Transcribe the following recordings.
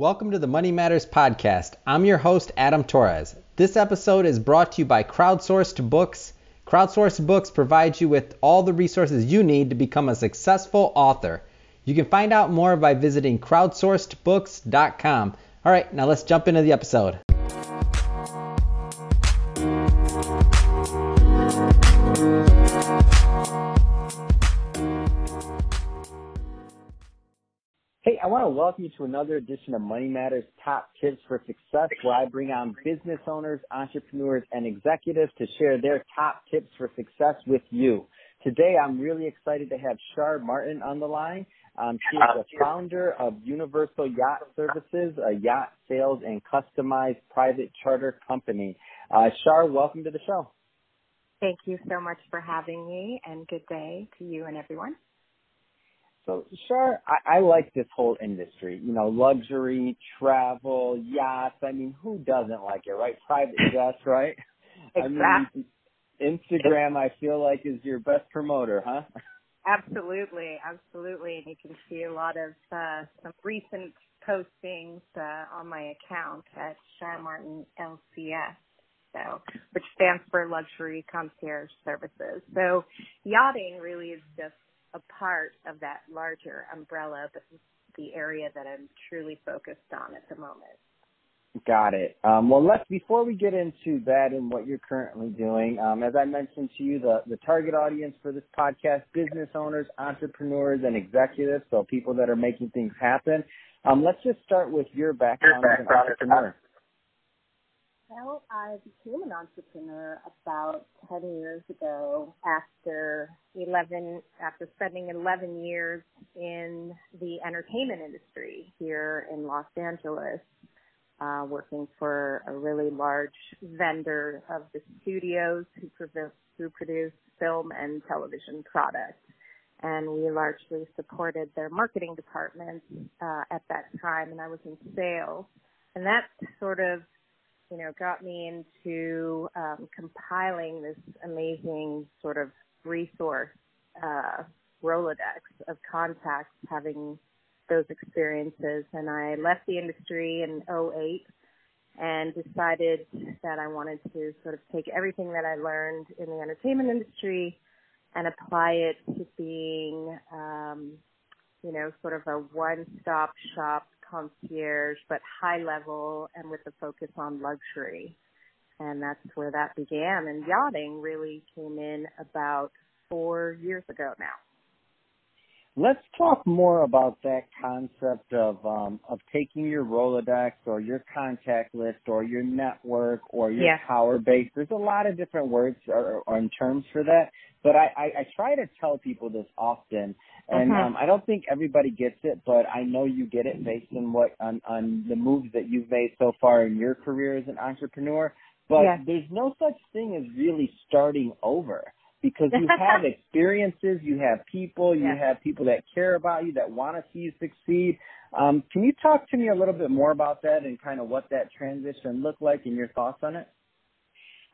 Welcome to the Money Matters Podcast. I'm your host, Adam Torres. This episode is brought to you by Crowdsourced Books. Crowdsourced Books provides you with all the resources you need to become a successful author. You can find out more by visiting crowdsourcedbooks.com. All right, now let's jump into the episode. I want to welcome you to another edition of Money Matters Top Tips for Success, where I bring on business owners, entrepreneurs, and executives to share their top tips for success with you. Today, I'm really excited to have Shar Martin on the line. Um, she is the founder of Universal Yacht Services, a yacht sales and customized private charter company. Uh, Shar, welcome to the show. Thank you so much for having me, and good day to you and everyone. So, Shar, I, I like this whole industry. You know, luxury, travel, yachts. I mean, who doesn't like it, right? Private jets, right? Exactly. I mean, Instagram, I feel like, is your best promoter, huh? Absolutely, absolutely. And you can see a lot of uh, some recent postings uh, on my account at Shar Martin LCS. So, which stands for Luxury Concierge Services. So, yachting really is just a part of that larger umbrella, but the area that I'm truly focused on at the moment. Got it. Um, well, let's before we get into that and what you're currently doing, um, as I mentioned to you, the the target audience for this podcast: business owners, entrepreneurs, and executives. So people that are making things happen. Um, let's just start with your background as an entrepreneur. Well, I became an entrepreneur about 10 years ago after 11, after spending 11 years in the entertainment industry here in Los Angeles, uh, working for a really large vendor of the studios who, prov- who produce film and television products. And we largely supported their marketing department, uh, at that time and I was in sales. And that sort of you know, got me into um, compiling this amazing sort of resource uh, Rolodex of contacts having those experiences. And I left the industry in 08 and decided that I wanted to sort of take everything that I learned in the entertainment industry and apply it to being, um, you know, sort of a one-stop shop concierge, but high level and with a focus on luxury. And that's where that began. And yachting really came in about four years ago now. Let's talk more about that concept of um, of taking your Rolodex or your contact list or your network or your Yeah. power base. There's a lot of different words or, or terms for that, but I, I, I try to tell people this often, and Mhm. um, I don't think everybody gets it, but I know you get it based on what on on the moves that you've made so far in your career as an entrepreneur. But Yes. there's no such thing as really starting over because you have experiences, you have people, you Yeah. have people that care about you, that want to see you succeed. Um, can you talk to me a little bit more about that and kind of what that transition looked like and your thoughts on it?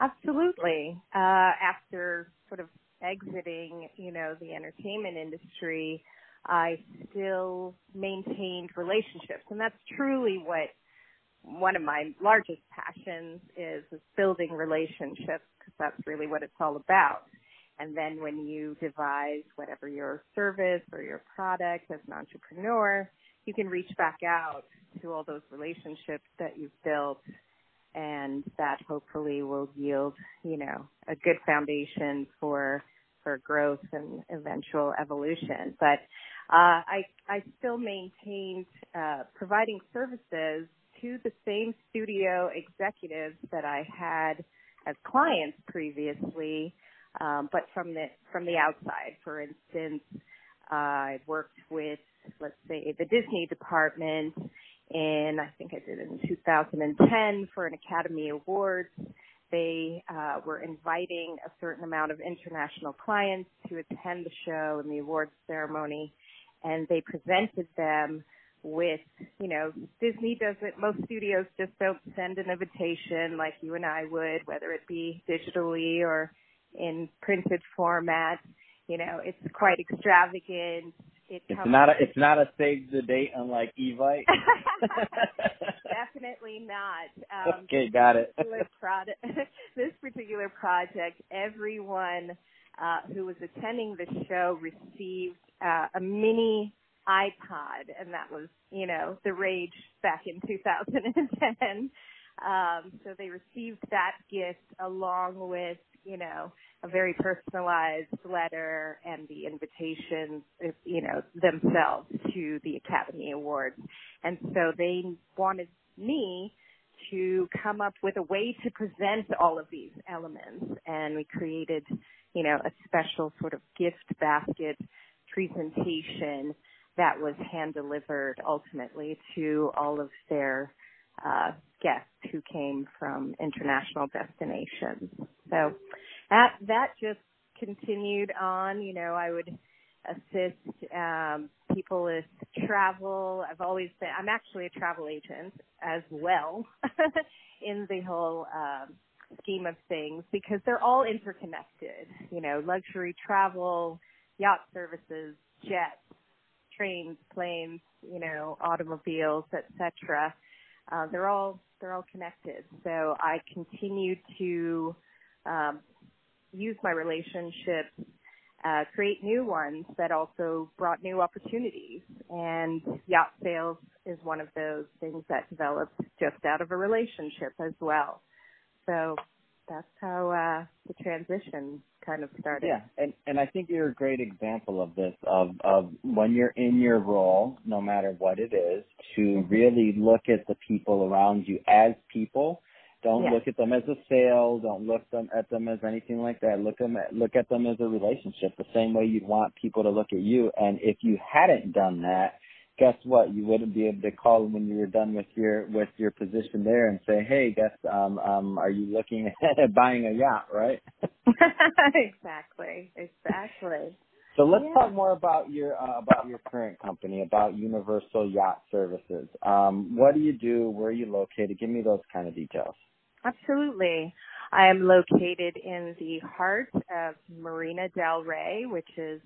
Absolutely. Uh, after sort of exiting, you know, the entertainment industry, I still maintained relationships, and that's truly what one of my largest passions is, is building relationships because that's really what it's all about. And then when you devise whatever your service or your product as an entrepreneur, you can reach back out to all those relationships that you've built and that hopefully will yield, you know, a good foundation for for growth and eventual evolution. But uh, I I still maintained uh, providing services to the same studio executives that I had as clients previously, um, but from the from the outside. For instance, I worked with let's say the Disney department and I think I did it in 2010 for an Academy Awards. They uh, were inviting a certain amount of international clients to attend the show and the awards ceremony, and they presented them with, you know, Disney doesn't, Most studios just don't send an invitation like you and I would, whether it be digitally or in printed format. You know, it's quite extravagant. It It's not a it's not a save the date unlike Evite. Definitely not. Um, okay, got it. Particular product, this particular project, everyone uh, who was attending the show received uh, a mini iPod, and that was, you know, the rage back in 2010. Um, so they received that gift along with, you know, a very personalized letter and the invitations, you know, themselves to the Academy Awards. And so they wanted me to come up with a way to present all of these elements. And we created, you know, a special sort of gift basket presentation that was hand delivered ultimately to all of their uh, guests who came from international destinations. So that that just continued on. You know, I would assist um, people with travel. I've always been. I'm actually a travel agent as well in the whole um, scheme of things because they're all interconnected. You know, luxury travel, yacht services, jets, trains, planes, you know, automobiles, etc. Uh, they're all they're all connected. So I continue to um, use my relationships, uh, create new ones that also brought new opportunities. And yacht sales is one of those things that developed just out of a relationship as well. So that's how uh, the transition kind of started. Yeah, and and I think you're a great example of this of of when you're in your role, no matter what it is, to really look at the people around you as people. Don't Yeah. look at them as a sale. Don't look them at them as anything like that. Look them at, look at them as a relationship, the same way you'd want people to look at you. And if you hadn't done that, guess what? You wouldn't be able to call them when you were done with your with your position there and say, "Hey, guess um um are you looking at buying a yacht?" Right? exactly, exactly. So let's Yeah. talk more about your uh, about your current company, about Universal Yacht Services. Um, what do you do? Where are you located? Give me those kind of details. Absolutely. I am located in the heart of Marina Del Rey, which is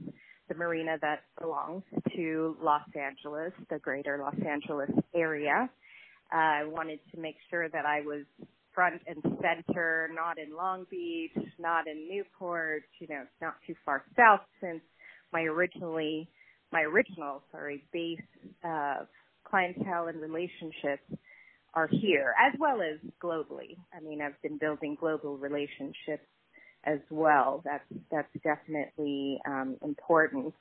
the marina that belongs to Los Angeles, the greater Los Angeles area. Uh, I wanted to make sure that I was front and center, not in Long Beach, not in Newport, you know, not too far south since my originally, my original, sorry, base of clientele and relationships are here as well as globally. I mean, I've been building global relationships as well. That's that's definitely um, important.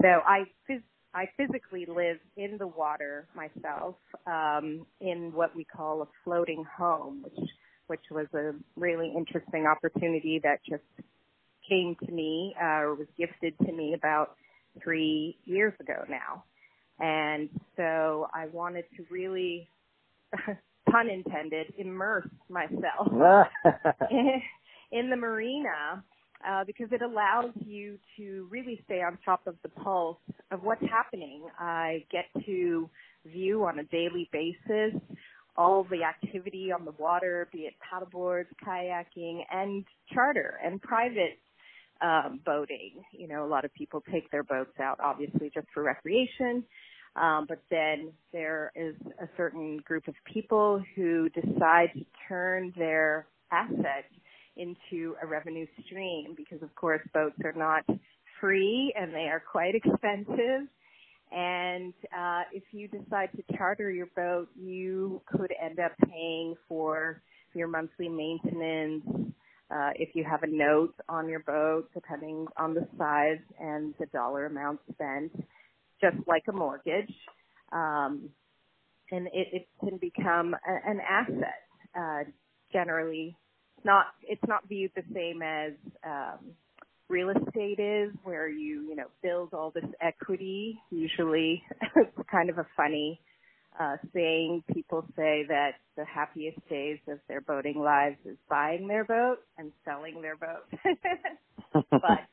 So I phys- I physically live in the water myself um, in what we call a floating home, which which was a really interesting opportunity that just came to me uh, or was gifted to me about three years ago now. And so I wanted to really pun intended, immerse myself in, the marina uh, because it allows you to really stay on top of the pulse of what's happening. I get to view on a daily basis all the activity on the water, be it paddleboards, kayaking, and charter and private um, boating. You know, a lot of people take their boats out obviously just for recreation. Um, but then there is a certain group of people who decide to turn their assets into a revenue stream because of course boats are not free and they are quite expensive. And uh, if you decide to charter your boat, you could end up paying for your monthly maintenance. Uh, if you have a note on your boat, depending on the size and the dollar amount spent, just like a mortgage. Um, and it, it can become a, an asset. Uh, generally, not it's not viewed the same as um, real estate is, where you you know build all this equity. Usually, it's kind of a funny uh, saying. People say that the happiest days of their boating lives is buying their boat and selling their boat. but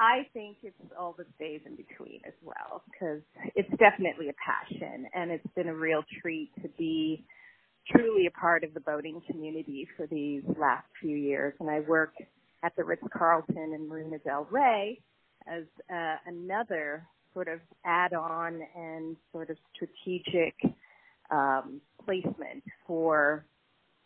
I think it's all the days in between as well because it's definitely a passion and it's been a real treat to be truly a part of the boating community for these last few years. And I work at the Ritz Carlton in Marina Del Rey as uh, another sort of add-on and sort of strategic um, placement for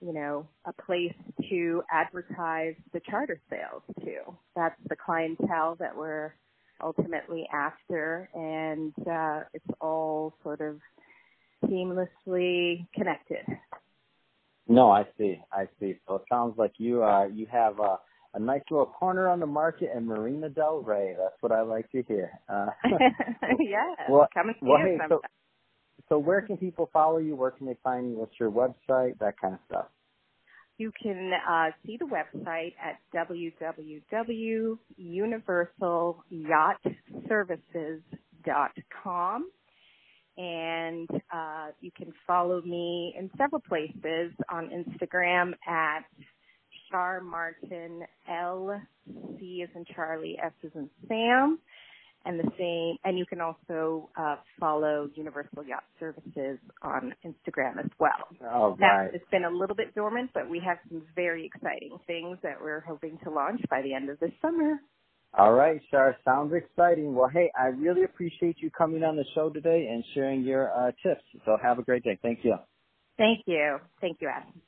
you know, a place to advertise the charter sales to. That's the clientele that we're ultimately after and uh, it's all sort of seamlessly connected. No, I see. I see. So it sounds like you uh you have a a nice little corner on the market in Marina Del Rey. That's what I like to hear. Uh, yeah. Well, come and see well, hey, so, so where can people follow you? Where can they find you? What's your website? That kind of stuff. You can uh, see the website at www.universalyachtservices.com and uh, you can follow me in several places on Instagram at Shar Martin L C is in Charlie, S is in Sam, and the same. And you can also uh, follow Universal Yacht Services on Instagram as well. Oh, right. it's been a little bit dormant, but we have some very exciting things that we're hoping to launch by the end of this summer. All right, Shar. Sounds exciting. Well, hey, I really appreciate you coming on the show today and sharing your uh, tips. So have a great day. Thank you. Thank you. Thank you, Adam.